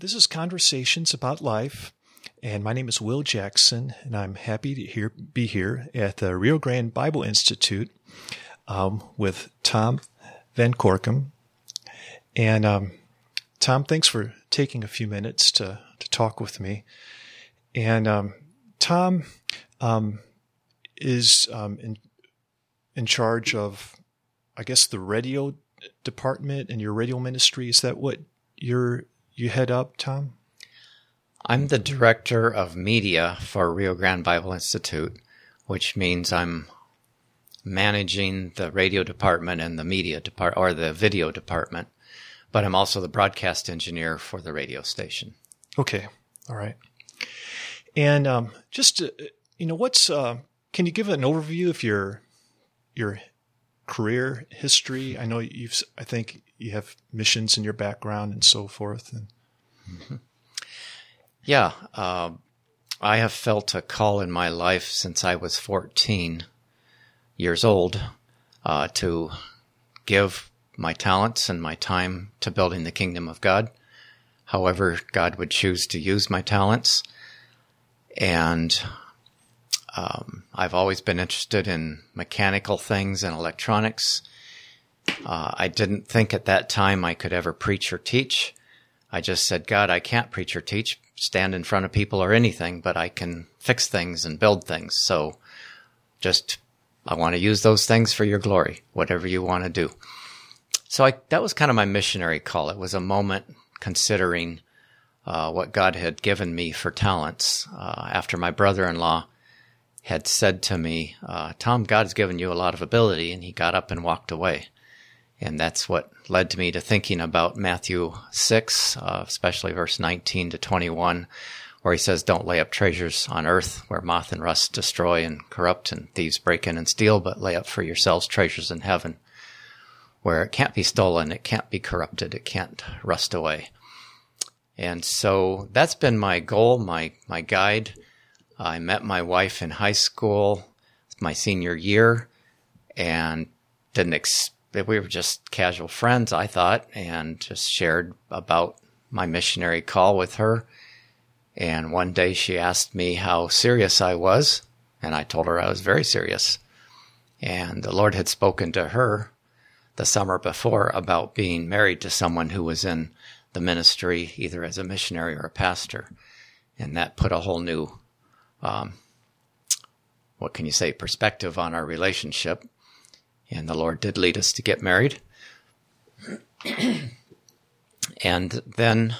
This is Conversations About Life, and my name is Will Jackson, and I'm happy to hear, be here at the Rio Grande Bible Institute um, with Tom Van Gorkom. And um, Tom, thanks for taking a few minutes to, to talk with me. And um, Tom um, is um, in, in charge of, I guess, the radio department and your radio ministry. Is that what you're you head up, Tom? I'm the director of media for Rio Grande Bible Institute, which means I'm managing the radio department and the media department or the video department, but I'm also the broadcast engineer for the radio station. Okay, all right. And um, just uh, you know, what's uh, can you give an overview of your your career history? I know you've I think you have missions in your background and so forth. And mm-hmm. yeah, uh, I have felt a call in my life since I was 14 years old uh, to give my talents and my time to building the kingdom of God. However, God would choose to use my talents. And um, I've always been interested in mechanical things and electronics. Uh, I didn't think at that time I could ever preach or teach. I just said, God, I can't preach or teach, stand in front of people or anything, but I can fix things and build things. So just, I want to use those things for your glory, whatever you want to do. So I, that was kind of my missionary call. It was a moment considering uh, what God had given me for talents uh, after my brother-in-law had said to me, uh, Tom, God's given you a lot of ability. And he got up and walked away. And that's what led to me to thinking about Matthew 6, uh, especially verse 19 to 21, where he says, Don't lay up treasures on earth where moth and rust destroy and corrupt and thieves break in and steal, but lay up for yourselves treasures in heaven where it can't be stolen, it can't be corrupted, it can't rust away. And so that's been my goal, my, my guide. I met my wife in high school, my senior year, and didn't expect we were just casual friends, I thought, and just shared about my missionary call with her. And one day she asked me how serious I was, and I told her I was very serious. And the Lord had spoken to her the summer before about being married to someone who was in the ministry, either as a missionary or a pastor. And that put a whole new, um, what can you say, perspective on our relationship. And the Lord did lead us to get married. and then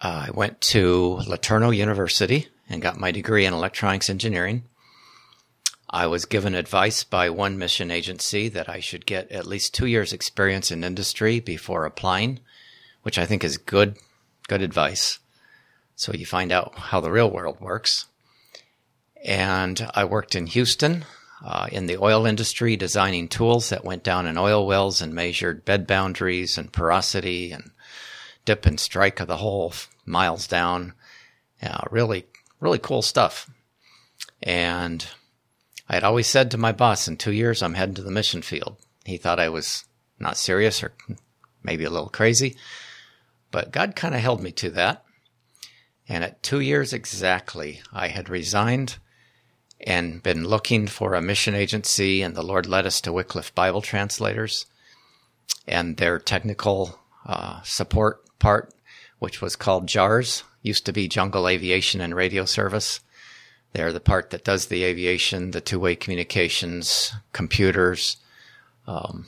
uh, I went to LeTourneau University and got my degree in electronics engineering. I was given advice by one mission agency that I should get at least two years experience in industry before applying, which I think is good, good advice. So you find out how the real world works. And I worked in Houston uh, in the oil industry designing tools that went down in oil wells and measured bed boundaries and porosity and dip and strike of the hole miles down. Yeah, really, really cool stuff. And I had always said to my boss, in two years, I'm heading to the mission field. He thought I was not serious or maybe a little crazy, but God kind of held me to that. And at two years exactly, I had resigned and been looking for a mission agency, and the Lord led us to Wycliffe Bible Translators and their technical uh, support part, which was called JAARS, used to be Jungle Aviation and Radio Service. They're the part that does the aviation, the two way communications, computers, um,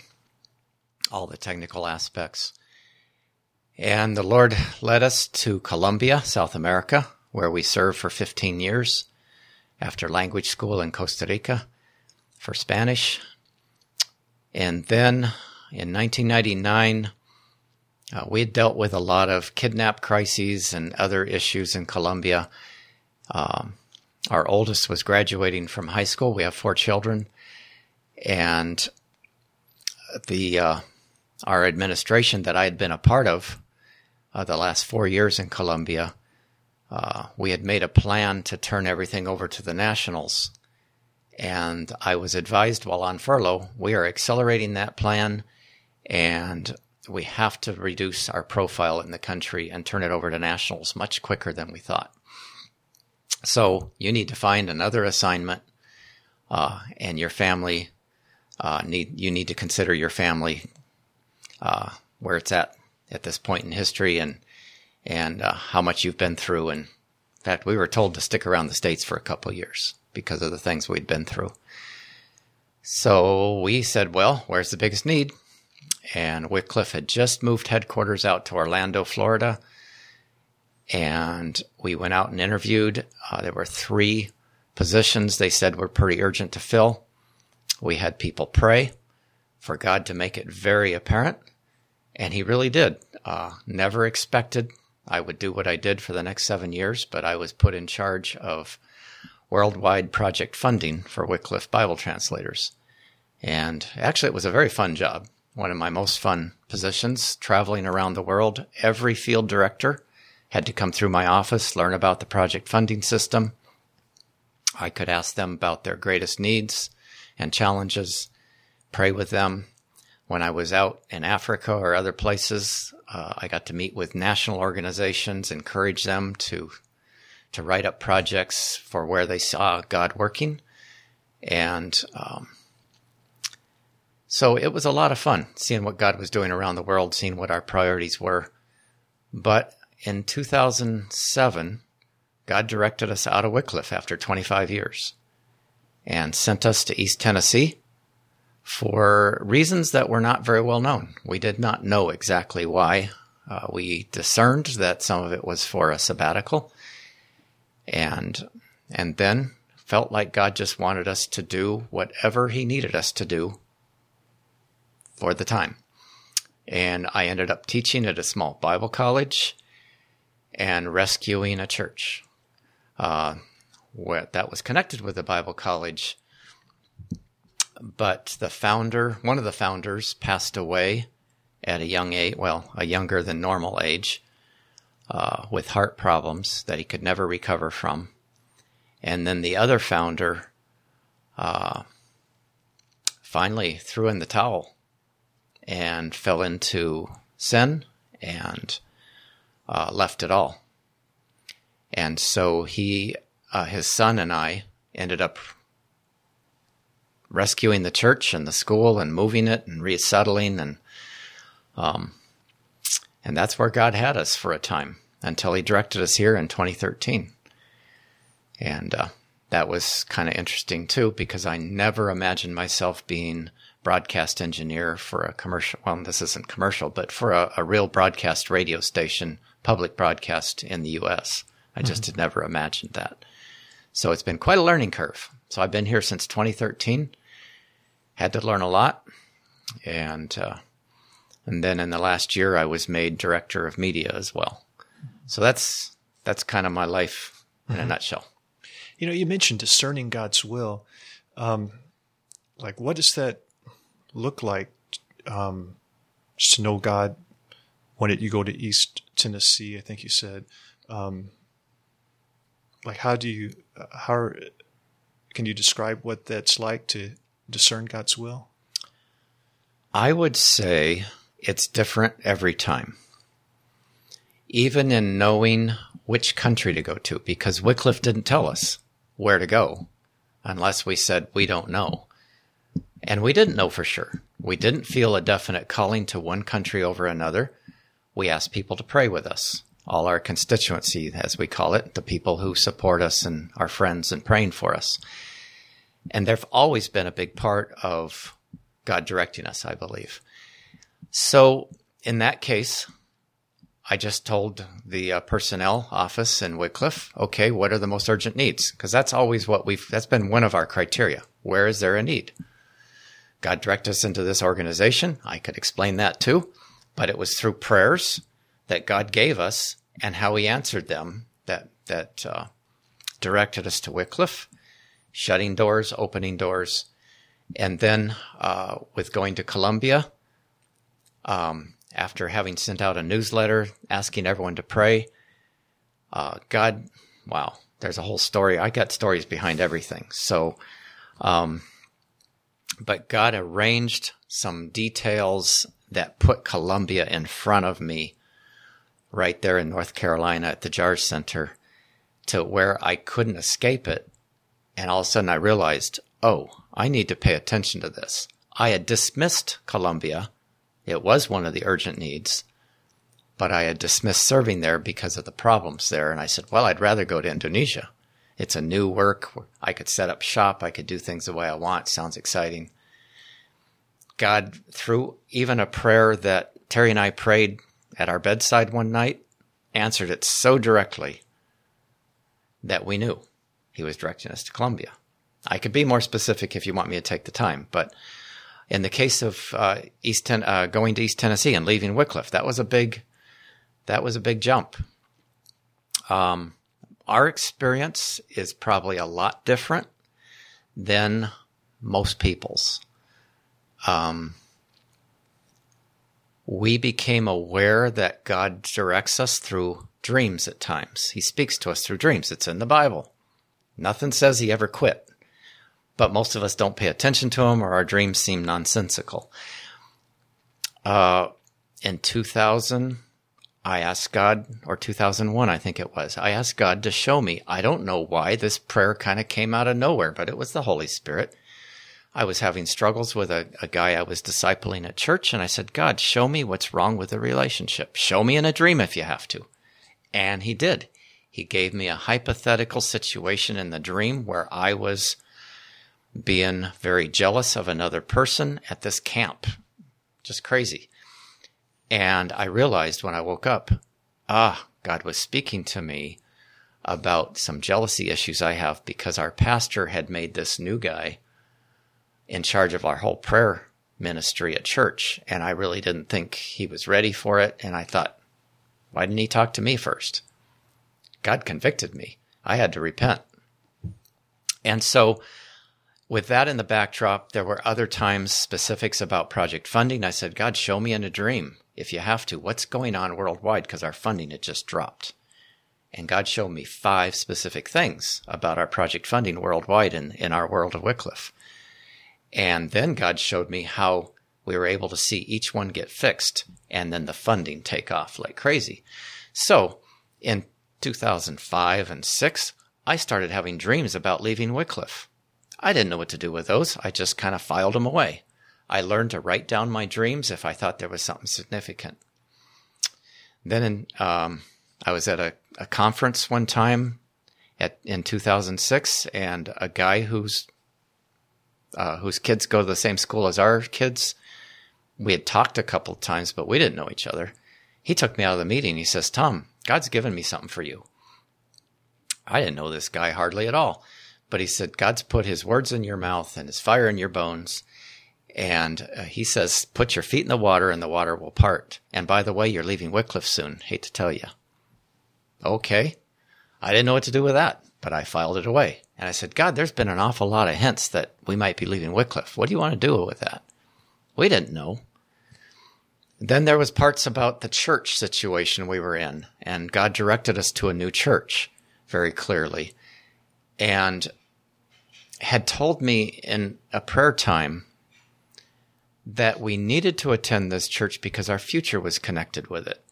all the technical aspects. And the Lord led us to Colombia, South America, where we served for 15 years after language school in Costa Rica for Spanish. And then in 1999, uh, we had dealt with a lot of kidnap crises and other issues in Colombia. Um, our oldest was graduating from high school. We have four children, and the uh, our administration that I had been a part of uh, the last four years in Colombia uh, we had made a plan to turn everything over to the nationals. And I was advised while on furlough, we are accelerating that plan. And we have to reduce our profile in the country and turn it over to nationals much quicker than we thought. So you need to find another assignment, uh, and your family uh, need you need to consider your family uh, where it's at at this point in history and and uh, how much you've been through. And in fact, we were told to stick around the states for a couple years because of the things we'd been through. So we said, well, where's the biggest need? And Wycliffe had just moved headquarters out to Orlando, Florida. And we went out and interviewed. Uh, there were three positions they said were pretty urgent to fill. We had people pray for God to make it very apparent. And he really did. Uh, never expected I would do what I did for the next seven years, but I was put in charge of worldwide project funding for Wycliffe Bible translators. And actually, it was a very fun job. One of my most fun positions, traveling around the world. Every field director had to come through my office, learn about the project funding system. I could ask them about their greatest needs and challenges, pray with them. When I was out in Africa or other places, uh, I got to meet with national organizations, encourage them to to write up projects for where they saw God working, and um, so it was a lot of fun seeing what God was doing around the world, seeing what our priorities were. But in 2007, God directed us out of Wycliffe after 25 years and sent us to East Tennessee for reasons that were not very well known. We did not know exactly why. Uh, we discerned that some of it was for a sabbatical, and and then felt like God just wanted us to do whatever He needed us to do for the time. And I ended up teaching at a small Bible college and rescuing a church uh, where that was connected with the Bible college but the founder, one of the founders, passed away at a young age, well, a younger than normal age, uh, with heart problems that he could never recover from. And then the other founder uh, finally threw in the towel and fell into sin and uh, left it all. And so he, uh, his son, and I ended up rescuing the church and the school and moving it and resettling and um, and that's where God had us for a time until He directed us here in 2013, and uh, that was kind of interesting too because I never imagined myself being broadcast engineer for a commercial. Well, this isn't commercial, but for a, a real broadcast radio station, public broadcast in the U.S. I just mm-hmm. had never imagined that. So it's been quite a learning curve. So I've been here since 2013 had to learn a lot, and uh, and then in the last year I was made director of media as well. So that's that's kind of my life in mm-hmm. a nutshell. You know, you mentioned discerning God's will. Um, like, what does that look like? Um, just to know God. When did you go to East Tennessee? I think you said. Um, like, how do you how can you describe what that's like to discern God's will? I would say it's different every time. Even in knowing which country to go to, because Wycliffe didn't tell us where to go unless we said we don't know. And we didn't know for sure. We didn't feel a definite calling to one country over another. We asked people to pray with us, all our constituency, as we call it, the people who support us and our friends and praying for us. And they've always been a big part of God directing us, I believe. So in that case, I just told the uh, personnel office in Wycliffe, okay, what are the most urgent needs? Because that's always what we've, that's been one of our criteria. Where is there a need? God directed us into this organization. I could explain that too, but it was through prayers that God gave us and how He answered them that that uh, directed us to Wycliffe shutting doors, opening doors. And then uh, with going to Colombia, um, after having sent out a newsletter asking everyone to pray, uh, God, wow, there's a whole story. I got stories behind everything. So, um, but God arranged some details that put Colombia in front of me right there in North Carolina at the JAARS Center to where I couldn't escape it. And all of a sudden I realized, oh, I need to pay attention to this. I had dismissed Colombia. It was one of the urgent needs, but I had dismissed serving there because of the problems there. And I said, well, I'd rather go to Indonesia. It's a new work. I could set up shop. I could do things the way I want. Sounds exciting. God, through even a prayer that Terry and I prayed at our bedside one night, answered it so directly that we knew he was directing us to Colombia. I could be more specific if you want me to take the time, but in the case of uh, East Ten- uh, going to East Tennessee and leaving Wycliffe, that was a big that was a big jump. Um, our experience is probably a lot different than most people's. Um, we became aware that God directs us through dreams at times. He speaks to us through dreams. It's in the Bible. Nothing says he ever quit, but most of us don't pay attention to him or our dreams seem nonsensical. Uh, in 2000, I asked God, or 2001, I think it was, I asked God to show me. I don't know why this prayer kind of came out of nowhere, but it was the Holy Spirit. I was having struggles with a, a guy I was discipling at church, and I said, God, show me what's wrong with the relationship. Show me in a dream if you have to. And he did. He gave me a hypothetical situation in the dream where I was being very jealous of another person at this camp. Just crazy. And I realized when I woke up, ah, God was speaking to me about some jealousy issues I have because our pastor had made this new guy in charge of our whole prayer ministry at church. And I really didn't think he was ready for it. And I thought, why didn't he talk to me first? God convicted me. I had to repent. And so with that in the backdrop, there were other times specifics about project funding. I said, God, show me in a dream, if you have to, what's going on worldwide because our funding had just dropped. And God showed me five specific things about our project funding worldwide in, in our world of Wycliffe. And then God showed me how we were able to see each one get fixed and then the funding take off like crazy. So in 2005 and 6, I started having dreams about leaving Wycliffe. I didn't know what to do with those. I just kind of filed them away. I learned to write down my dreams if I thought there was something significant. Then in, um, I was at a, a, conference one time at, in 2006, and a guy who's uh, whose kids go to the same school as our kids. We had talked a couple times, but we didn't know each other. He took me out of the meeting. He says, "Tom, God's given me something for you." I didn't know this guy hardly at all. But he said, God's put his words in your mouth and his fire in your bones. And uh, he says, put your feet in the water and the water will part. And by the way, you're leaving Wycliffe soon. Hate to tell you. Okay. I didn't know what to do with that, but I filed it away. And I said, God, there's been an awful lot of hints that we might be leaving Wycliffe. What do you want to do with that? We didn't know. Then there was parts about the church situation we were in, and God directed us to a new church very clearly. And had told me in a prayer time that we needed to attend this church because our future was connected with it.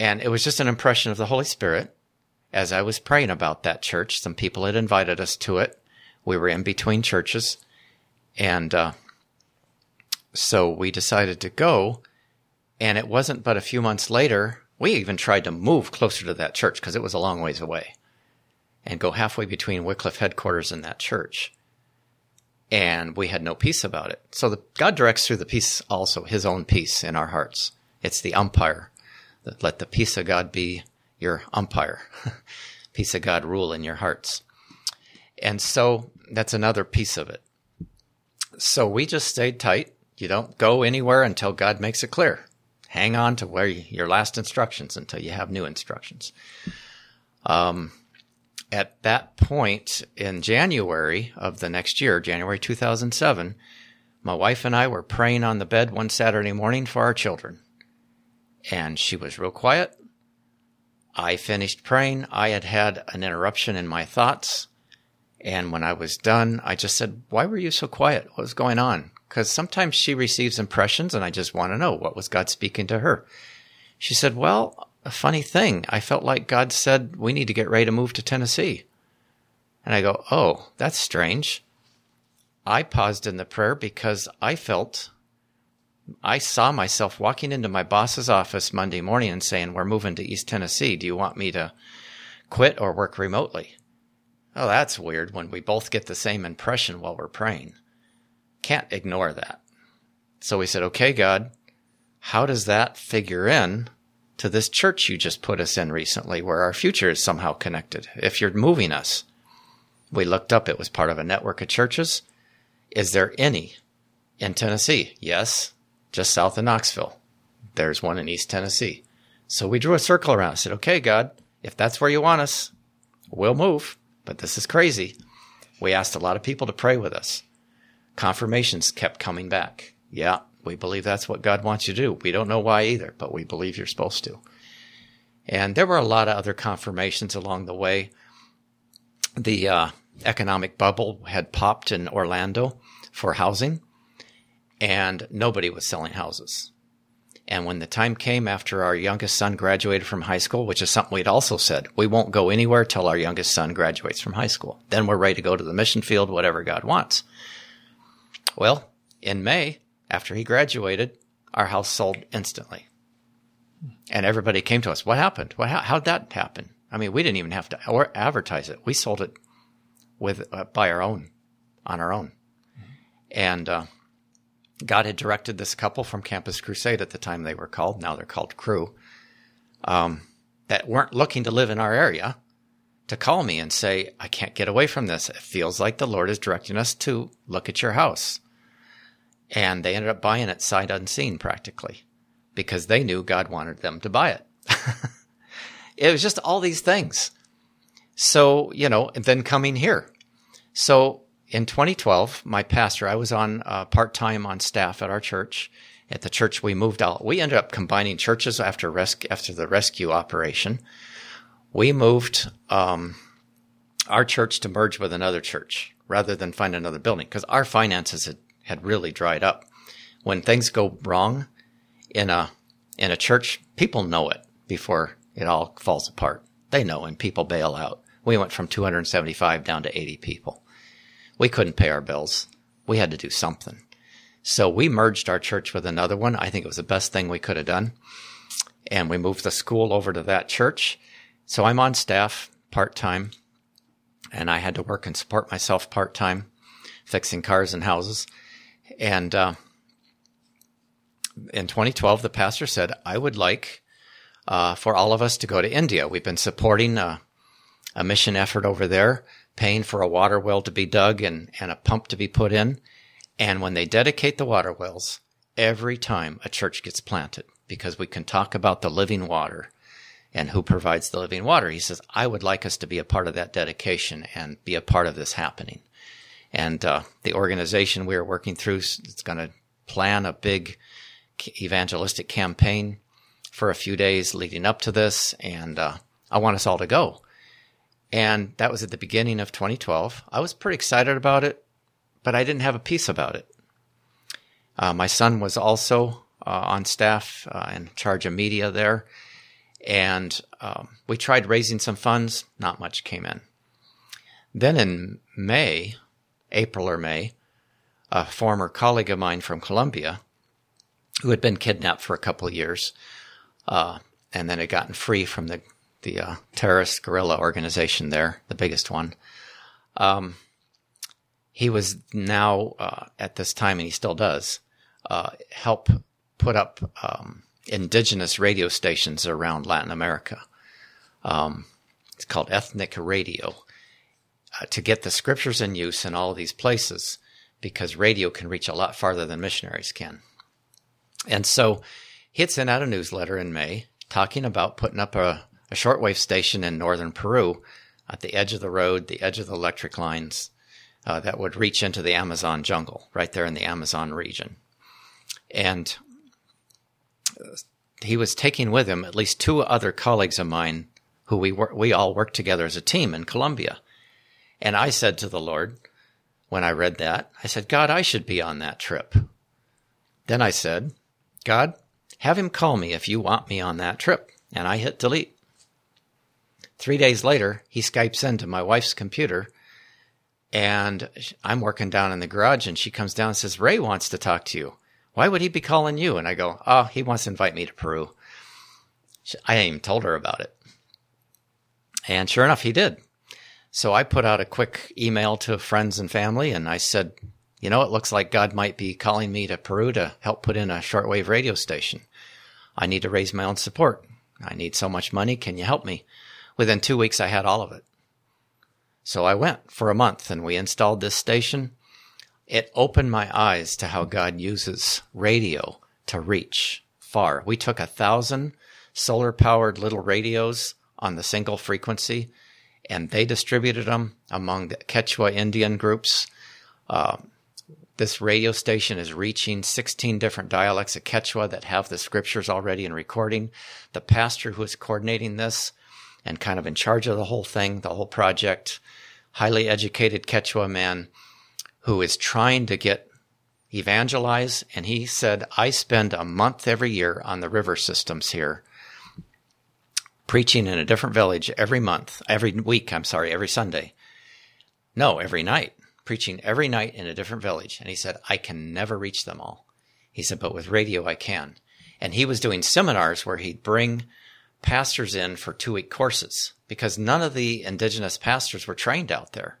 And it was just an impression of the Holy Spirit as I was praying about that church. Some people had invited us to it. We were in between churches. And uh, so we decided to go. And it wasn't but a few months later, we even tried to move closer to that church because it was a long ways away and go halfway between Wycliffe headquarters and that church. And we had no peace about it. So the, God directs through the peace also, his own peace in our hearts. It's the umpire. Let the peace of God be your umpire. peace of God rule in your hearts. And so that's another piece of it. So we just stayed tight. You don't go anywhere until God makes it clear. Hang on to where you, your last instructions until you have new instructions. Um, at that point in January of the next year, January 2007, my wife and I were praying on the bed one Saturday morning for our children. And she was real quiet. I finished praying. I had had an interruption in my thoughts. And when I was done, I just said, Why were you so quiet? What was going on? Because sometimes she receives impressions and I just want to know what was God speaking to her. She said, Well, a funny thing. I felt like God said we need to get ready to move to Tennessee. And I go, Oh, that's strange. I paused in the prayer because I felt I saw myself walking into my boss's office Monday morning and saying, We're moving to East Tennessee. Do you want me to quit or work remotely? Oh, that's weird when we both get the same impression while we're praying. Can't ignore that. So we said, Okay, God, how does that figure in to this church you just put us in recently where our future is somehow connected? If you're moving us, we looked up, it was part of a network of churches. Is there any in Tennessee? Yes, just south of Knoxville. There's one in East Tennessee. So we drew a circle around. I said, okay, God, if that's where you want us, we'll move. But this is crazy. We asked a lot of people to pray with us. Confirmations kept coming back. Yeah, we believe that's what God wants you to do. We don't know why either, but we believe you're supposed to. And there were a lot of other confirmations along the way. The uh, economic bubble had popped in Orlando for housing and nobody was selling houses. And when the time came after our youngest son graduated from high school, which is something we'd also said, we won't go anywhere till our youngest son graduates from high school. Then we're ready to go to the mission field, whatever God wants. Well, in May, after he graduated, our house sold instantly. And everybody came to us. What happened? What, how, how'd that happen? I mean, we didn't even have to advertise it. We sold it with, uh, by our own, on our own. And, uh, God had directed this couple from Campus Crusade at the time they were called, now they're called Cru. um, that weren't looking to live in our area to call me and say, I can't get away from this. It feels like the Lord is directing us to look at your house. And they ended up buying it sight unseen practically because they knew God wanted them to buy it. it was just all these things. So, you know, and then coming here. So in 2012, my pastor, I was on uh, part time on staff at our church. At the church we moved out, we ended up combining churches after res- after the rescue operation. We moved um, our church to merge with another church rather than find another building because our finances had, had really dried up. When things go wrong in a in a church, people know it before it all falls apart. They know, and people bail out. We went from 275 down to 80 people we couldn't pay our bills. We had to do something. So we merged our church with another one. I think it was the best thing we could have done. And we moved the school over to that church. So I'm on staff part time and I had to work and support myself part time, fixing cars and houses. And, uh, in 2012, the pastor said, I would like, uh, for all of us to go to India. We've been supporting a, a mission effort over there paying for a water well to be dug and, and a pump to be put in. And when they dedicate the water wells, every time a church gets planted, because we can talk about the living water and who provides the living water. He says, I would like us to be a part of that dedication and be a part of this happening. And uh, the organization we are working through is going to plan a big evangelistic campaign for a few days leading up to this. And uh, I want us all to go. And that was at the beginning of 2012. I was pretty excited about it, but I didn't have a piece about it. Uh, my son was also uh, on staff uh, in charge of media there. And um, we tried raising some funds, not much came in. Then in May, April or May, a former colleague of mine from Colombia, who had been kidnapped for a couple of years, uh, and then had gotten free from the the uh, terrorist guerrilla organization there, the biggest one. Um, he was now uh, at this time, and he still does, uh, help put up um, indigenous radio stations around Latin America. Um, it's called ethnic radio uh, to get the scriptures in use in all these places because radio can reach a lot farther than missionaries can. And so he had sent out a newsletter in May talking about putting up a a shortwave station in northern Peru at the edge of the road, the edge of the electric lines uh, that would reach into the Amazon jungle, right there in the Amazon region. And uh, he was taking with him at least two other colleagues of mine who we wor- we all worked together as a team in Colombia. And I said to the Lord, when I read that, I said, God, I should be on that trip. Then I said, God, have him call me if you want me on that trip. And I hit delete. Three days later, he Skypes into my wife's computer and I'm working down in the garage and she comes down and says, Ray wants to talk to you. Why would he be calling you? And I go, Oh, he wants to invite me to Peru. I ain't even told her about it. And sure enough, he did. So I put out a quick email to friends and family and I said, you know, it looks like God might be calling me to Peru to help put in a shortwave radio station. I need to raise my own support. I need so much money. Can you help me? Within two weeks, I had all of it. So I went for a month and we installed this station. It opened my eyes to how God uses radio to reach far. We took a thousand solar powered little radios on the single frequency and they distributed them among the Quechua Indian groups. Uh, this radio station is reaching 16 different dialects of Quechua that have the scriptures already in recording. The pastor who is coordinating this and kind of in charge of the whole thing, the whole project, highly educated Quechua man who is trying to get evangelize. And he said, I spend a month every year on the river systems here, preaching in a different village every month, every week, I'm sorry, every Sunday. No, every night, preaching every night in a different village. And he said, I can never reach them all. He said, but with radio, I can. And he was doing seminars where he'd bring pastors in for two week courses because none of the indigenous pastors were trained out there.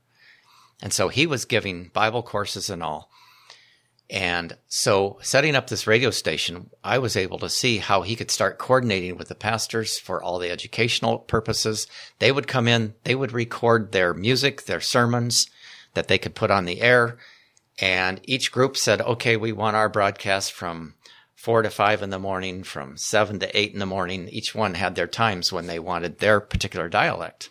And so he was giving Bible courses and all. And so setting up this radio station, I was able to see how he could start coordinating with the pastors for all the educational purposes. They would come in, they would record their music, their sermons that they could put on the air. And each group said, okay, we want our broadcast from four to five in the morning, from seven to eight in the morning. Each one had their times when they wanted their particular dialect.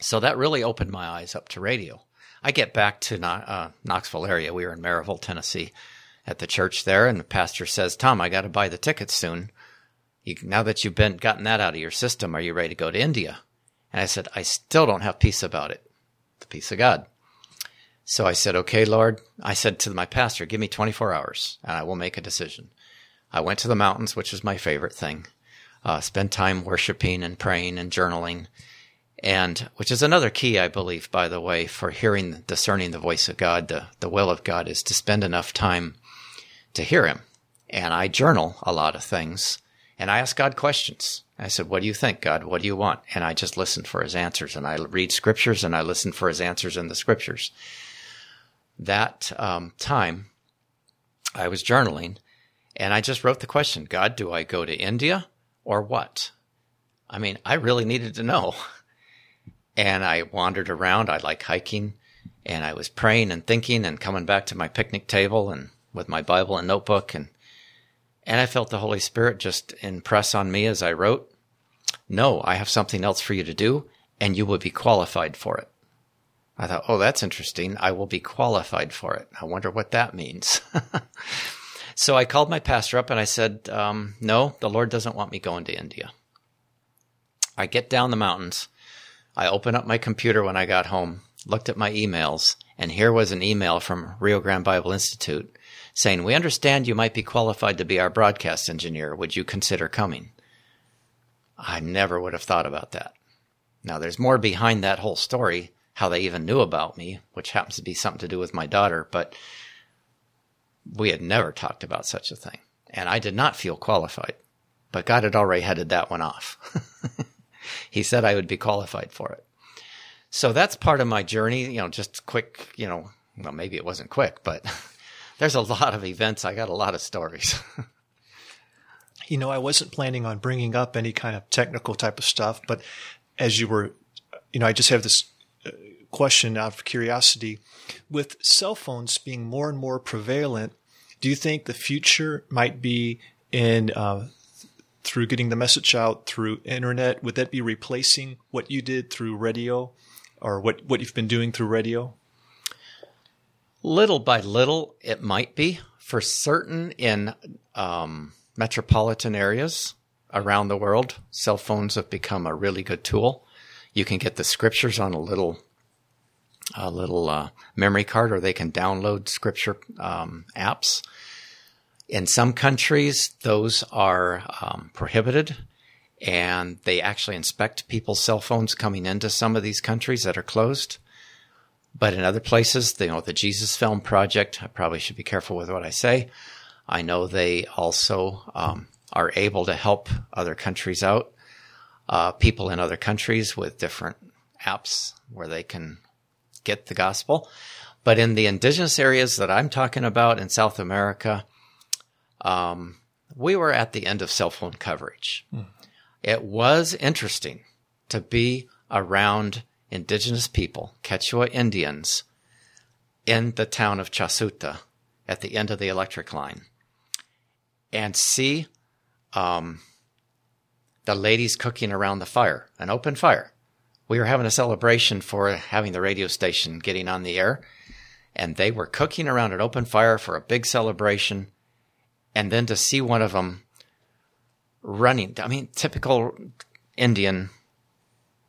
So that really opened my eyes up to radio. I get back to uh, Knoxville area. We were in Maryville, Tennessee, at the church there, and the pastor says, "Tom, I got to buy the tickets soon. You, now that you've been gotten that out of your system, are you ready to go to India?" And I said, "I still don't have peace about it. The peace of God." So I said, okay, Lord, I said to my pastor, give me 24 hours and I will make a decision. I went to the mountains, which is my favorite thing. Uh, spend time worshiping and praying and journaling. And which is another key, I believe, by the way, for hearing, discerning the voice of God, the, the will of God is to spend enough time to hear him. And I journal a lot of things and I ask God questions. I said, what do you think, God? What do you want? And I just listen for his answers and I read scriptures and I listen for his answers in the scriptures that um, time, I was journaling and I just wrote the question God, do I go to India or what? I mean, I really needed to know. And I wandered around. I like hiking and I was praying and thinking and coming back to my picnic table and with my Bible and notebook and and I felt the Holy Spirit just impress on me as I wrote, No, I have something else for you to do, and you will be qualified for it. I thought, oh, that's interesting. I will be qualified for it. I wonder what that means. so I called my pastor up and I said, um, no, the Lord doesn't want me going to India. I get down the mountains. I opened up my computer when I got home, looked at my emails, and here was an email from Rio Grande Bible Institute saying, We understand you might be qualified to be our broadcast engineer. Would you consider coming? I never would have thought about that. Now, there's more behind that whole story how they even knew about me, which happens to be something to do with my daughter, but we had never talked about such a thing. And I did not feel qualified, but God had already headed that one off. he said I would be qualified for it. So that's part of my journey, you know, just quick, you know, well, maybe it wasn't quick, but there's a lot of events. I got a lot of stories. you know, I wasn't planning on bringing up any kind of technical type of stuff, but as you were, you know, I just have this question out of curiosity. With cell phones being more and more prevalent, do you think the future might be in uh, through getting the message out through internet? Would that be replacing what you did through radio, or what what you've been doing through radio? Little by little, it might be for certain in um, metropolitan areas around the world. Cell phones have become a really good tool. You can get the scriptures on a little a little uh, memory card, or they can download scripture um, apps. In some countries, those are um, prohibited, and they actually inspect people's cell phones coming into some of these countries that are closed. But in other places, you know, the Jesus Film Project, I probably should be careful with what I say. I know they also um, are able to help other countries out, uh, people in other countries with different apps where they can get the gospel. But in the indigenous areas that I'm talking about in South America, um, we were at the end of cell phone coverage. Mm. It was interesting to be around indigenous people, Quechua Indians, in the town of Chazuta at the end of the electric line and see um, the ladies cooking around the fire, an open fire. We were having a celebration for having the radio station getting on the air, and they were cooking around an open fire for a big celebration. And then to see one of them running, I mean, typical Indian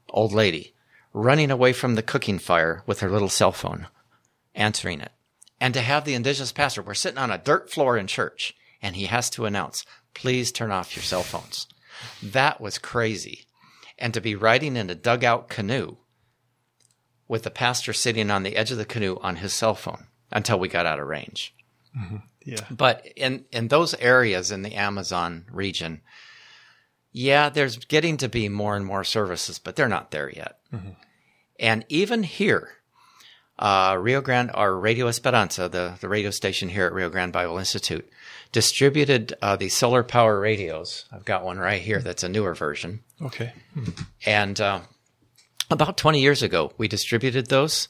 old lady running away from the cooking fire with her little cell phone, answering it. And to have the indigenous pastor, we're sitting on a dirt floor in church, and he has to announce, please turn off your cell phones. That was crazy. And to be riding in a dugout canoe with the pastor sitting on the edge of the canoe on his cell phone until we got out of range. Mm-hmm. Yeah. But in, in those areas in the Amazon region, yeah, there's getting to be more and more services, but they're not there yet. Mm-hmm. And even here, uh, Rio Grande, our Radio Esperanza, the, the radio station here at Rio Grande Bible Institute, distributed uh, these solar power radios. I've got one right here that's a newer version. Okay. Mm-hmm. And uh, about 20 years ago, we distributed those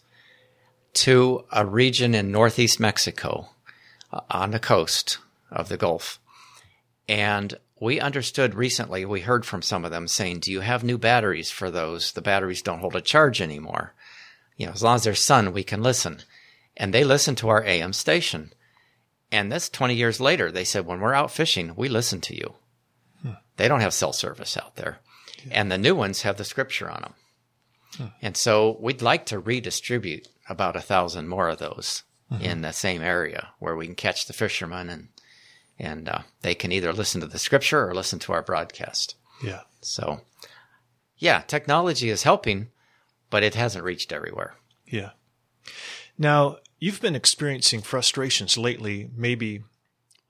to a region in northeast Mexico on the coast of the Gulf. And we understood recently, we heard from some of them saying, Do you have new batteries for those? The batteries don't hold a charge anymore. You know, as long as there's sun, we can listen. And they listened to our AM station. And this 20 years later, they said, When we're out fishing, we listen to you. Hmm. They don't have cell service out there. Yeah. And the new ones have the scripture on them. Hmm. And so we'd like to redistribute about a thousand more of those mm-hmm. in the same area where we can catch the fishermen and and uh, they can either listen to the scripture or listen to our broadcast. Yeah. So, yeah, technology is helping, but it hasn't reached everywhere. Yeah. Now, you've been experiencing frustrations lately, maybe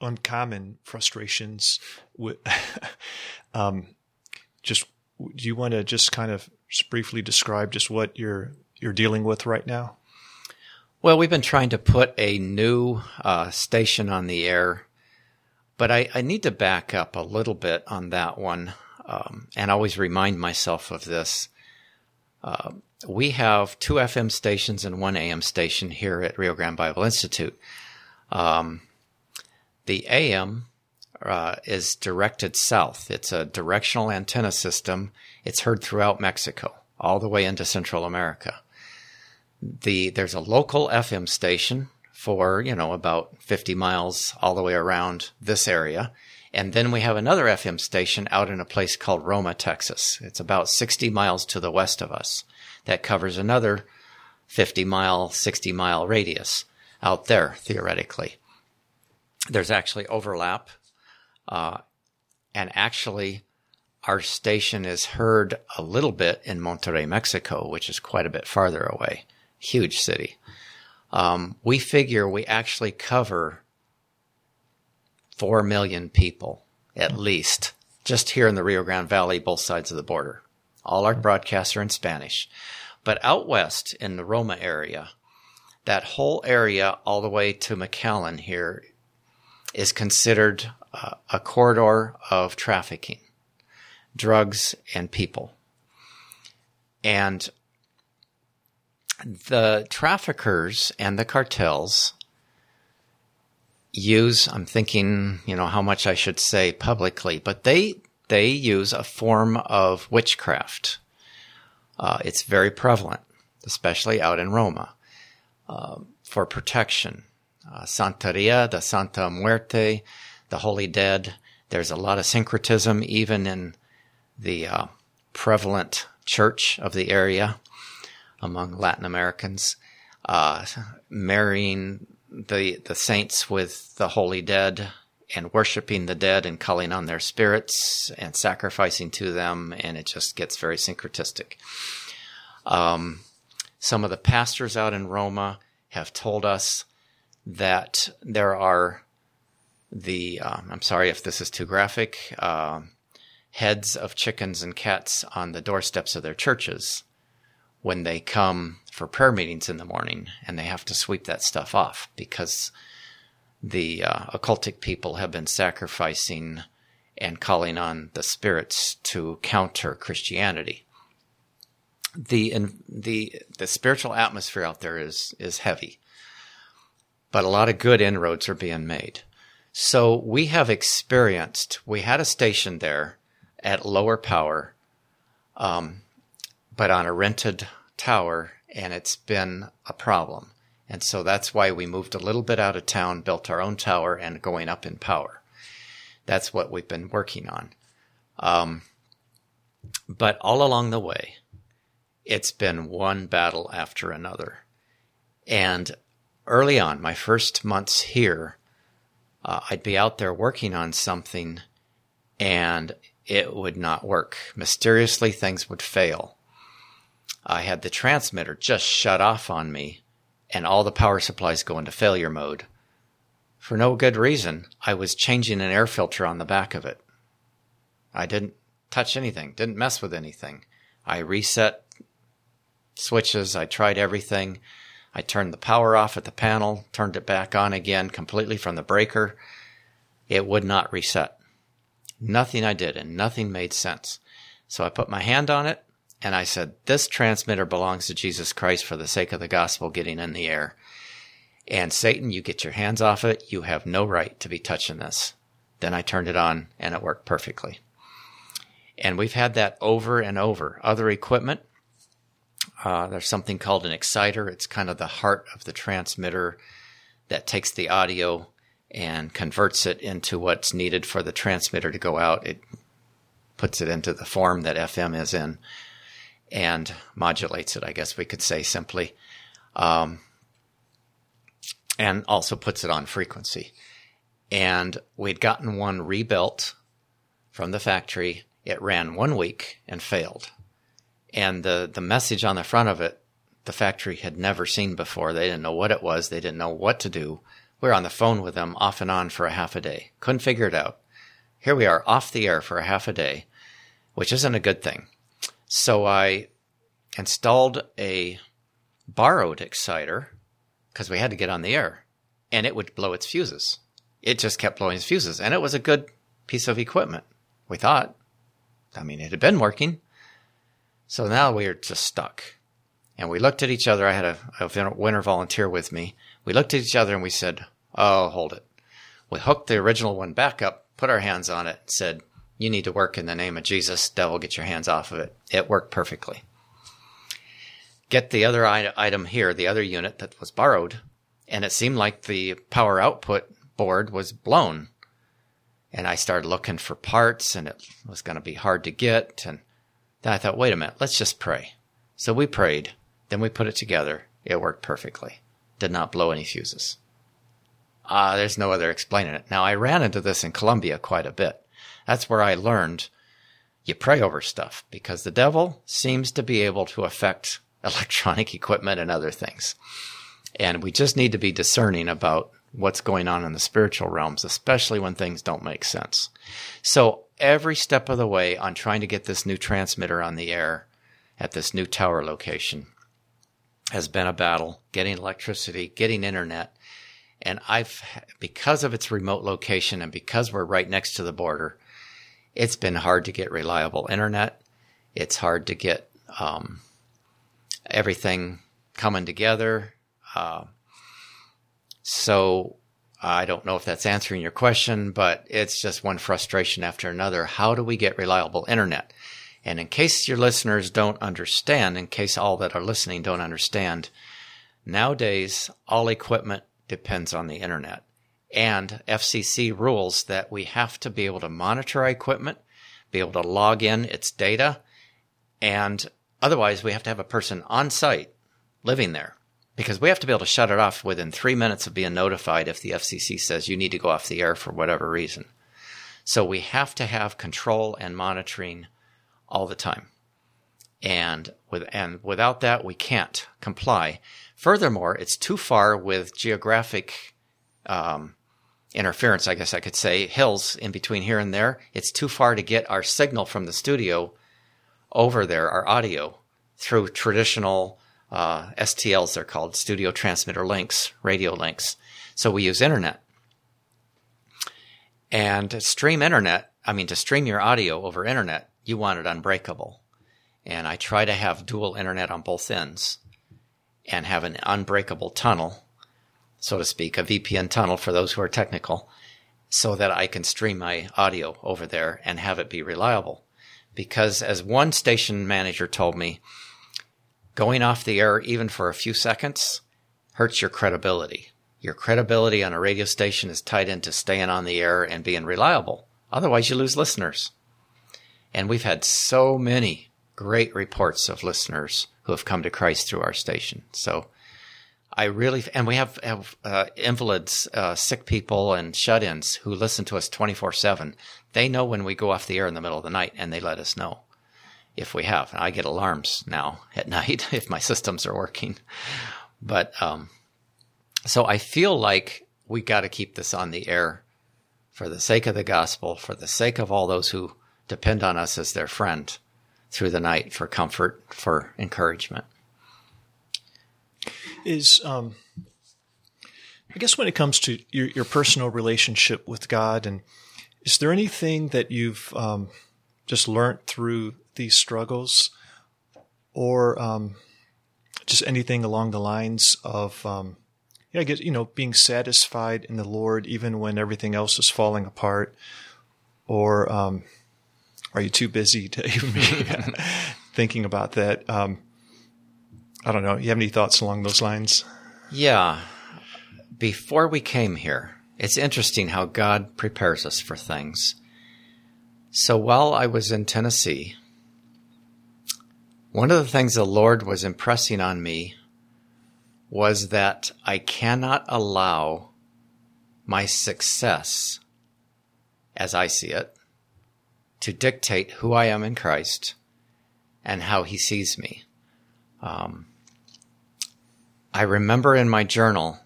uncommon frustrations. With, um, just do you want to just kind of briefly describe just what you're you're dealing with right now? Well, we've been trying to put a new uh, station on the air but I, I need to back up a little bit on that one um, and always remind myself of this. Uh, we have two FM stations and one AM station here at Rio Grande Bible Institute. Um, the AM uh, is directed south. It's a directional antenna system. It's heard throughout Mexico, all the way into Central America. The there's a local FM station for, you know, about 50 miles all the way around this area. And then we have another FM station out in a place called Roma, Texas. It's about 60 miles to the west of us. That covers another 50 mile, 60 mile radius out there, theoretically. There's actually overlap. Uh, and actually, our station is heard a little bit in Monterrey, Mexico, which is quite a bit farther away. Huge city um, we figure we actually cover 4 million people at least just here in the Rio Grande Valley, both sides of the border. All our broadcasts are in Spanish. But out west in the Roma area, that whole area all the way to McAllen here is considered uh, a corridor of trafficking, drugs, and people. And the traffickers and the cartels use i'm thinking you know how much i should say publicly but they they use a form of witchcraft. Uh, it's very prevalent especially out in roma uh, for protection. Uh, santeria the santa muerte the holy dead. There's a lot of syncretism even in the uh, prevalent church of the area among Latin Americans, uh, marrying the the saints with the holy dead and worshiping the dead and calling on their spirits and sacrificing to them, and it just gets very syncretistic. Um, some of the pastors out in Roma have told us that there are the, um, I'm sorry if this is too graphic, uh, heads of chickens and cats on the doorsteps of their churches when they come for prayer meetings in the morning and they have to sweep that stuff off because the uh, occultic people have been sacrificing and calling on the spirits to counter Christianity. The the the spiritual atmosphere out there is is heavy, but a lot of good inroads are being made. So we have experienced. We had a station there at lower power, um, but on a rented tower, and it's been a problem. And so that's why we moved a little bit out of town, built our own tower, and going up in power. That's what we've been working on. Um, but all along the way, it's been one battle after another. And early on, my first months here, uh, I'd be out there working on something and it would not work. Mysteriously, things would fail. I had the transmitter just shut off on me and all the power supplies go into failure mode. For no good reason, I was changing an air filter on the back of it. I didn't touch anything, didn't mess with anything. I reset switches, I tried everything. I turned the power off at the panel, turned it back on again completely from the breaker. It would not reset. Nothing I did and nothing made sense. So I put my hand on it and I said, This transmitter belongs to Jesus Christ for the sake of the gospel getting in the air. And Satan, you get your hands off it. You have no right to be touching this. Then I turned it on and it worked perfectly. And we've had that over and over. Other equipment, uh, there's something called an exciter. It's kind of the heart of the transmitter that takes the audio and converts it into what's needed for the transmitter to go out. It puts it into the form that FM is in and modulates it, I guess we could say simply. Um, and also puts it on frequency. And we'd gotten one rebuilt from the factory. It ran one week and failed. And the, the message on the front of it, the factory had never seen before. They didn't know what it was. They didn't know what to do. We were on the phone with them off and on for a half a day. Couldn't figure it out. Here we are off the air for a half a day, which isn't a good thing. So I installed a borrowed exciter because we had to get on the air and it would blow its fuses. It just kept blowing its fuses and it was a good piece of equipment. We thought. I mean, it had been working. So now we are just stuck. And we looked at each other. I had a, a winter volunteer with me. We looked at each other and we said, Oh, hold it. We hooked the original one back up, put our hands on it, said, you need to work in the name of Jesus. Devil, get your hands off of it. It worked perfectly. Get the other item here, the other unit that was borrowed, and it seemed like the power output board was blown. And I started looking for parts, and it was going to be hard to get. And then I thought, wait a minute, let's just pray. So we prayed. Then we put it together. It worked perfectly. Did not blow any fuses. Ah, uh, there's no other explaining it. Now I ran into this in Colombia quite a bit. That's where I learned you pray over stuff because the devil seems to be able to affect electronic equipment and other things. And we just need to be discerning about what's going on in the spiritual realms, especially when things don't make sense. So every step of the way on trying to get this new transmitter on the air at this new tower location has been a battle getting electricity, getting internet. And I've, because of its remote location and because we're right next to the border, it's been hard to get reliable internet. It's hard to get um, everything coming together. Uh, so I don't know if that's answering your question, but it's just one frustration after another. How do we get reliable internet? And in case your listeners don't understand, in case all that are listening don't understand, nowadays all equipment depends on the internet and FCC rules that we have to be able to monitor our equipment, be able to log in its data, and otherwise we have to have a person on site living there because we have to be able to shut it off within three minutes of being notified if the FCC says you need to go off the air for whatever reason. So we have to have control and monitoring all the time. And with, and without that, we can't comply. Furthermore, it's too far with geographic, um, interference, I guess I could say, hills in between here and there. It's too far to get our signal from the studio over there, our audio, through traditional uh, STLs, they're called studio transmitter links, radio links. So we use internet. And stream internet, I mean, to stream your audio over internet, you want it unbreakable. And I try to have dual internet on both ends and have an unbreakable tunnel so to speak, a VPN tunnel for those who are technical, so that I can stream my audio over there and have it be reliable. Because as one station manager told me, going off the air even for a few seconds hurts your credibility. Your credibility on a radio station is tied into staying on the air and being reliable. Otherwise, you lose listeners. And we've had so many great reports of listeners who have come to Christ through our station. So I really, and we have, have uh, invalids, uh, sick people, and shut ins who listen to us 24 7. They know when we go off the air in the middle of the night and they let us know if we have. And I get alarms now at night if my systems are working. But, um, so I feel like we got to keep this on the air for the sake of the gospel, for the sake of all those who depend on us as their friend through the night for comfort, for encouragement is um, I guess when it comes to your, your, personal relationship with God, and is there anything that you've um, just learned through these struggles, or um, just anything along the lines of, um, yeah, I guess you know, being satisfied in the Lord even when everything else is falling apart, or um, are you too busy to even be thinking about that? I don't know. You have any thoughts along those lines? Yeah. Before we came here, it's interesting how God prepares us for things. So while I was in Tennessee, one of the things the Lord was impressing on me was that I cannot allow my success, as I see it, to dictate who I am in Christ and how He sees me. Um, I remember in my journal,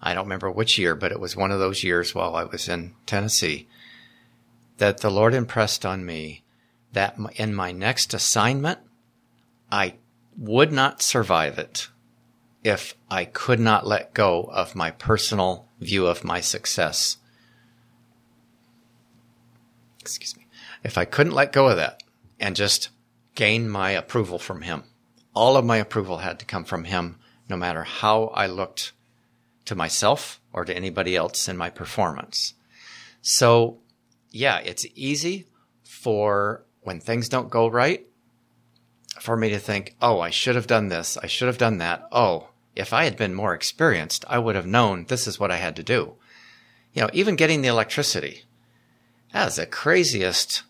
I don't remember which year, but it was one of those years while I was in Tennessee, that the Lord impressed on me that in my next assignment, I would not survive it if I could not let go of my personal view of my success. Excuse me. If I couldn't let go of that and just gain my approval from Him, all of my approval had to come from Him no matter how I looked to myself or to anybody else in my performance. So, yeah, it's easy for when things don't go right for me to think, oh, I should have done this. I should have done that. Oh, if I had been more experienced, I would have known this is what I had to do. You know, even getting the electricity. That is the craziest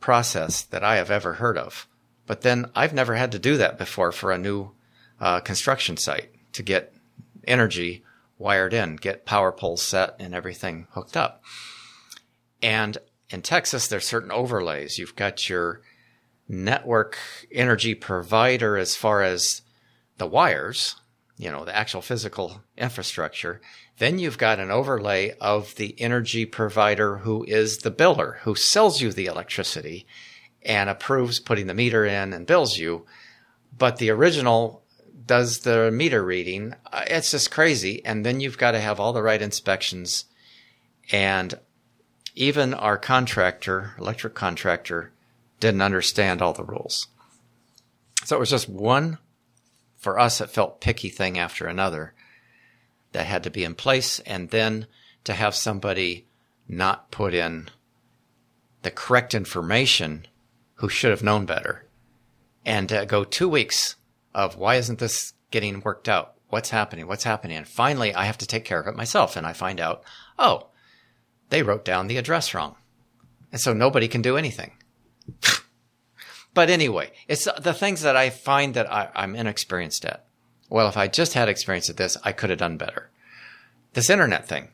process that I have ever heard of. But then I've never had to do that before for a new uh, construction site to get energy wired in, get power poles set and everything hooked up. And in Texas, there's certain overlays. You've got your network energy provider as far as the wires, you know, the actual physical infrastructure. Then you've got an overlay of the energy provider who is the biller, who sells you the electricity and approves putting the meter in and bills you. But the original does the meter reading. Uh, it's just crazy. And then you've got to have all the right inspections. And even our contractor, electric contractor, didn't understand all the rules. So it was just one, for us, it felt picky thing after another that had to be in place. And then to have somebody not put in the correct information who should have known better and go two weeks of why isn't this getting worked out? What's happening? What's happening? And finally, I have to take care of it myself. And I find out, oh, they wrote down the address wrong. And so nobody can do anything. but anyway, it's the things that I find that I, I'm inexperienced at well, if I just had experience with this, I could have done better. This internet thing.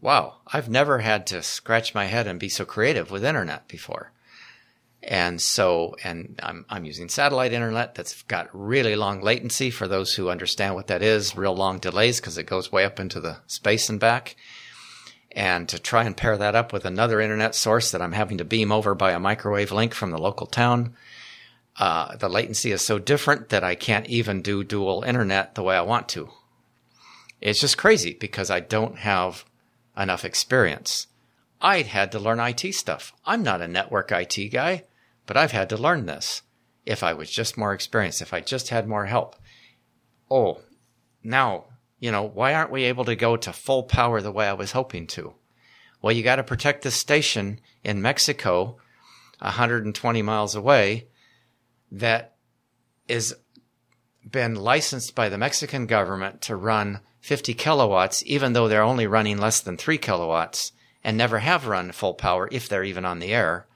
Wow. I've never had to scratch my head and be so creative with internet before. And so, and I'm, I'm using satellite internet that's got really long latency for those who understand what that is, real long delays because it goes way up into the space and back. And to try and pair that up with another internet source that I'm having to beam over by a microwave link from the local town, uh, the latency is so different that I can't even do dual internet the way I want to. It's just crazy because I don't have enough experience. I'd had to learn IT stuff. I'm not a network IT guy. But I've had to learn this. If I was just more experienced, if I just had more help. Oh, now, you know, why aren't we able to go to full power the way I was hoping to? Well, you got to protect this station in Mexico, 120 miles away, that is been licensed by the Mexican government to run 50 kilowatts, even though they're only running less than 3 kilowatts and never have run full power if they're even on the air.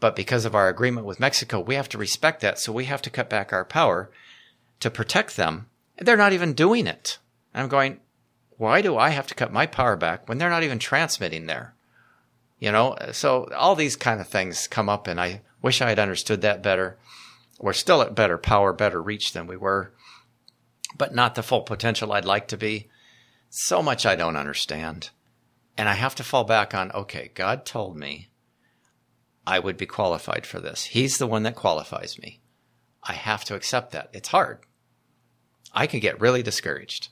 But because of our agreement with Mexico, we have to respect that. So we have to cut back our power to protect them. They're not even doing it. I'm going, why do I have to cut my power back when they're not even transmitting there? You know, so all these kind of things come up and I wish I had understood that better. We're still at better power, better reach than we were, but not the full potential I'd like to be. So much I don't understand. And I have to fall back on, okay, God told me I would be qualified for this. He's the one that qualifies me. I have to accept that. It's hard. I can get really discouraged.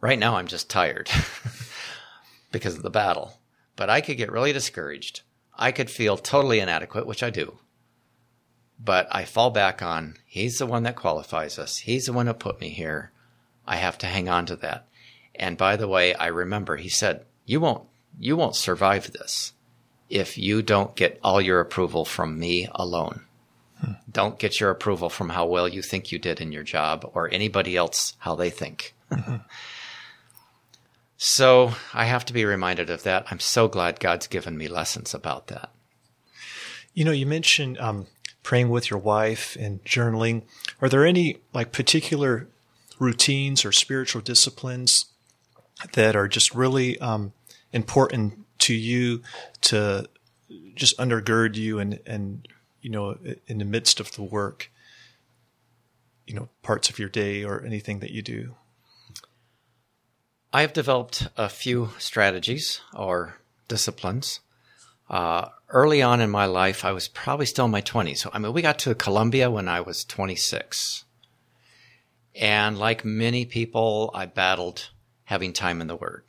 Right now, I'm just tired because of the battle, but I could get really discouraged. I could feel totally inadequate, which I do. But I fall back on He's the one that qualifies us. He's the one who put me here. I have to hang on to that. And by the way, I remember He said, "You won't, you won't survive this." If you don't get all your approval from me alone. Hmm. Don't get your approval from how well you think you did in your job or anybody else how they think. Mm-hmm. so I have to be reminded of that. I'm so glad God's given me lessons about that. You know, you mentioned um, praying with your wife and journaling. Are there any like particular routines or spiritual disciplines that are just really um, important to you to just undergird you and, and, you know, in the midst of the work, you know, parts of your day or anything that you do? I have developed a few strategies or disciplines. Uh, early on in my life, I was probably still in my 20s. So, I mean, we got to Colombia when I was 26. And like many people, I battled having time in the Word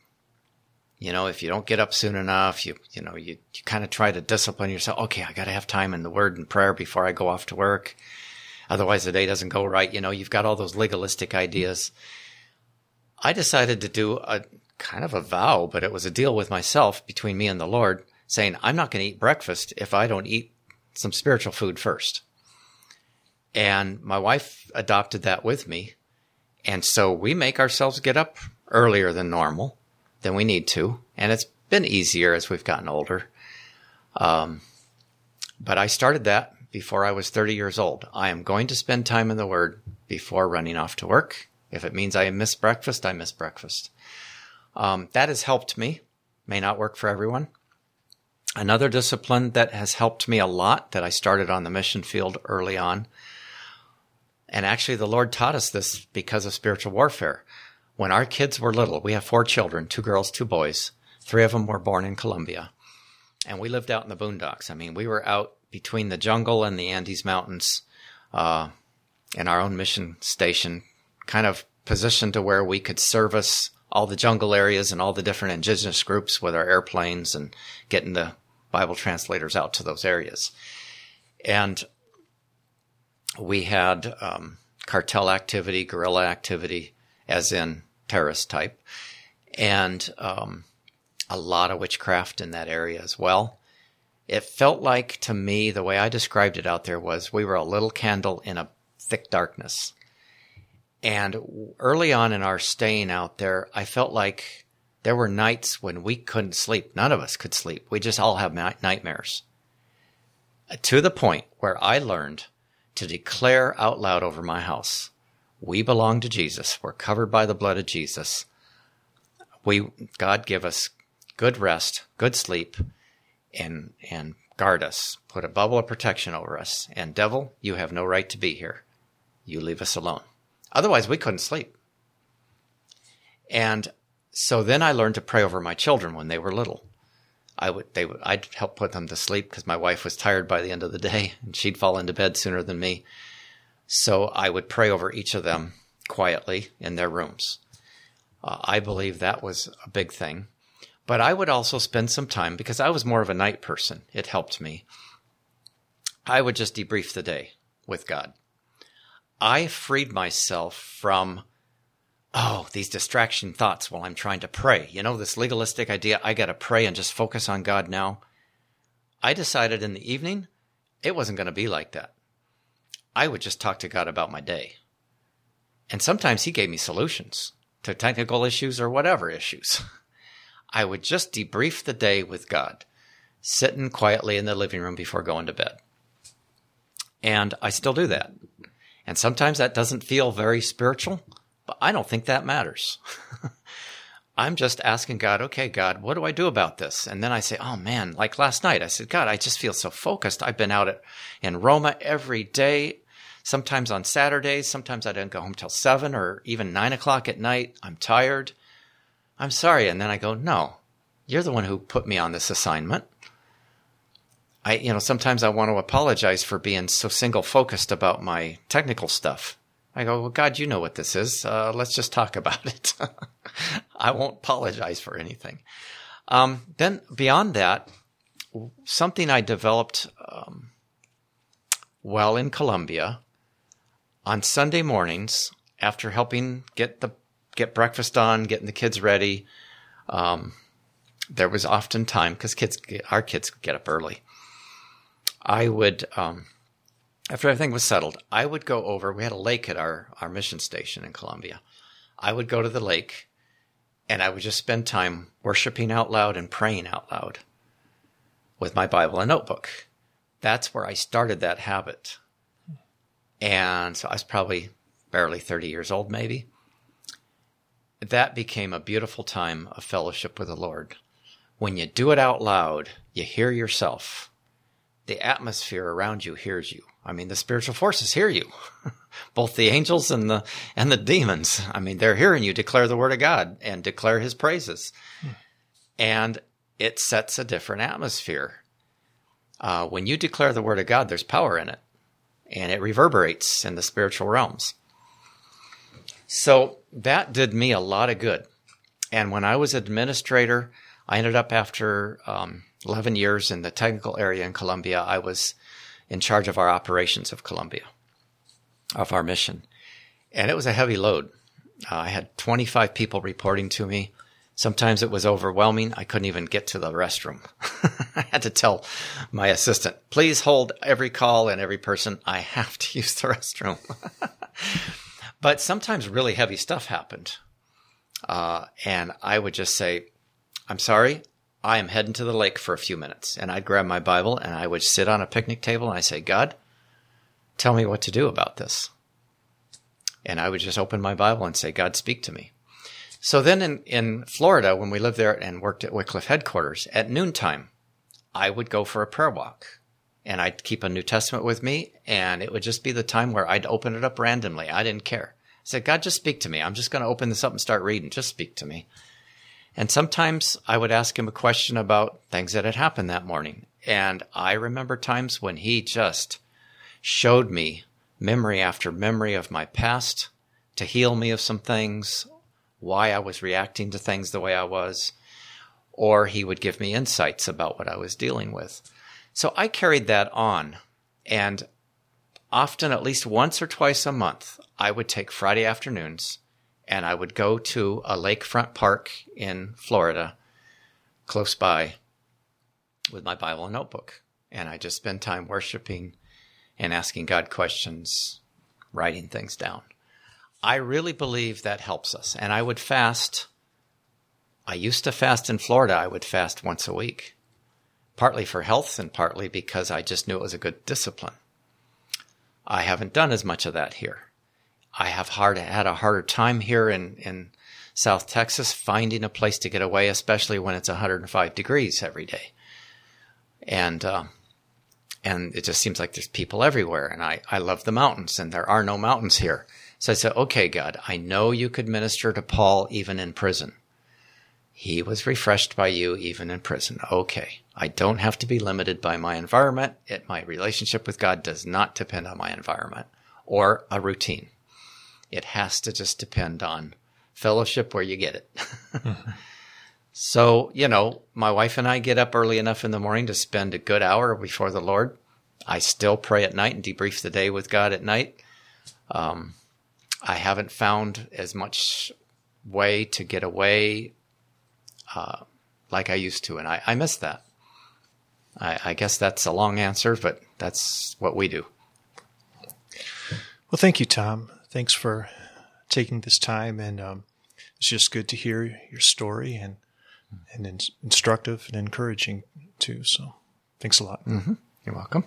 you know, if you don't get up soon enough, you, you know, you, you kind of try to discipline yourself. Okay. I got to have time in the word and prayer before I go off to work. Otherwise the day doesn't go right. You know, you've got all those legalistic ideas. I decided to do a kind of a vow, but it was a deal with myself between me and the Lord saying, I'm not going to eat breakfast if I don't eat some spiritual food first. And my wife adopted that with me. And so we make ourselves get up earlier than normal than we need to. And it's been easier as we've gotten older. Um, but I started that before I was 30 years old. I am going to spend time in the Word before running off to work. If it means I miss breakfast, I miss breakfast. Um, that has helped me. May not work for everyone. Another discipline that has helped me a lot that I started on the mission field early on. And actually, the Lord taught us this because of spiritual warfare. When our kids were little, we have four children, two girls, two boys. Three of them were born in Colombia. And we lived out in the boondocks. I mean, we were out between the jungle and the Andes Mountains uh, in our own mission station, kind of positioned to where we could service all the jungle areas and all the different indigenous groups with our airplanes and getting the Bible translators out to those areas. And we had um, cartel activity, guerrilla activity, as in terrorist type, and um, a lot of witchcraft in that area as well. It felt like to me, the way I described it out there was we were a little candle in a thick darkness. And early on in our staying out there, I felt like there were nights when we couldn't sleep. None of us could sleep. We just all have nightmares. To the point where I learned to declare out loud over my house We belong to Jesus. We're covered by the blood of Jesus. We God give us good rest, good sleep, and and guard us. Put a bubble of protection over us. And devil, you have no right to be here. You leave us alone. Otherwise, we couldn't sleep. And so then I learned to pray over my children when they were little. I would they would I'd help put them to sleep because my wife was tired by the end of the day and she'd fall into bed sooner than me. So I would pray over each of them quietly in their rooms. Uh, I believe that was a big thing. But I would also spend some time because I was more of a night person. It helped me. I would just debrief the day with God. I freed myself from oh, these distraction thoughts while I'm trying to pray. You know, this legalistic idea, I got to pray and just focus on God now. I decided in the evening it wasn't going to be like that. I would just talk to God about my day. And sometimes He gave me solutions to technical issues or whatever issues. I would just debrief the day with God, sitting quietly in the living room before going to bed. And I still do that. And sometimes that doesn't feel very spiritual but I don't think that matters. I'm just asking God, okay, God, what do I do about this? And then I say, oh man, like last night, I said, God, I just feel so focused. I've been out at, in Roma every day, sometimes on Saturdays. Sometimes I don't go home till seven or even nine o'clock at night. I'm tired. I'm sorry. And then I go, no, you're the one who put me on this assignment. I, you know, sometimes I want to apologize for being so single focused about my technical stuff. I go, well, God, you know what this is. Uh, let's just talk about it. I won't apologize for anything. Um, then beyond that, something I developed um, well in Colombia on Sunday mornings after helping get the get breakfast on, getting the kids ready. Um, there was often time because kids, our kids get up early. I would um, after everything was settled, I would go over. We had a lake at our, our mission station in Colombia. I would go to the lake and I would just spend time worshiping out loud and praying out loud with my Bible and notebook. That's where I started that habit. And so I was probably barely 30 years old, maybe. That became a beautiful time of fellowship with the Lord. When you do it out loud, you hear yourself. The atmosphere around you hears you. I mean, the spiritual forces hear you, both the angels and the and the demons. I mean, they're hearing you declare the word of God and declare His praises, hmm. and it sets a different atmosphere. Uh, when you declare the word of God, there's power in it, and it reverberates in the spiritual realms. So that did me a lot of good. And when I was administrator, I ended up after um, 11 years in the technical area in Colombia. I was in charge of our operations of Colombia, of our mission. And it was a heavy load. Uh, I had 25 people reporting to me. Sometimes it was overwhelming. I couldn't even get to the restroom. I had to tell my assistant, please hold every call and every person. I have to use the restroom. but sometimes really heavy stuff happened. Uh, and I would just say, I'm sorry, I am heading to the lake for a few minutes. And I'd grab my Bible and I would sit on a picnic table and I say, God, tell me what to do about this. And I would just open my Bible and say, God, speak to me. So then in, in Florida, when we lived there and worked at Wycliffe headquarters, at noontime, I would go for a prayer walk and I'd keep a New Testament with me. And it would just be the time where I'd open it up randomly. I didn't care. I said, God, just speak to me. I'm just going to open this up and start reading. Just speak to me. And sometimes I would ask him a question about things that had happened that morning. And I remember times when he just showed me memory after memory of my past to heal me of some things, why I was reacting to things the way I was, or he would give me insights about what I was dealing with. So I carried that on. And often, at least once or twice a month, I would take Friday afternoons and I would go to a lakefront park in Florida, close by, with my Bible and notebook. And I just spend time worshiping and asking God questions, writing things down. I really believe that helps us. And I would fast. I used to fast in Florida. I would fast once a week, partly for health and partly because I just knew it was a good discipline. I haven't done as much of that here. I have hard had a harder time here in in South Texas finding a place to get away, especially when it's 105 degrees every day. And uh, and it just seems like there's people everywhere. And I I love the mountains, and there are no mountains here. So I said, okay, God, I know you could minister to Paul even in prison. He was refreshed by you even in prison. Okay. I don't have to be limited by my environment. It, my relationship with God does not depend on my environment or a routine. It has to just depend on fellowship where you get it. mm-hmm. So, you know, my wife and I get up early enough in the morning to spend a good hour before the Lord. I still pray at night and debrief the day with God at night. Um, I haven't found as much way to get away uh, like I used to, and I, I miss that. I, I guess that's a long answer, but that's what we do. Well, thank you, Tom. Thanks for taking this time, and um, it's just good to hear your story and and in- instructive and encouraging too. So, thanks a lot. Mm-hmm. You're welcome.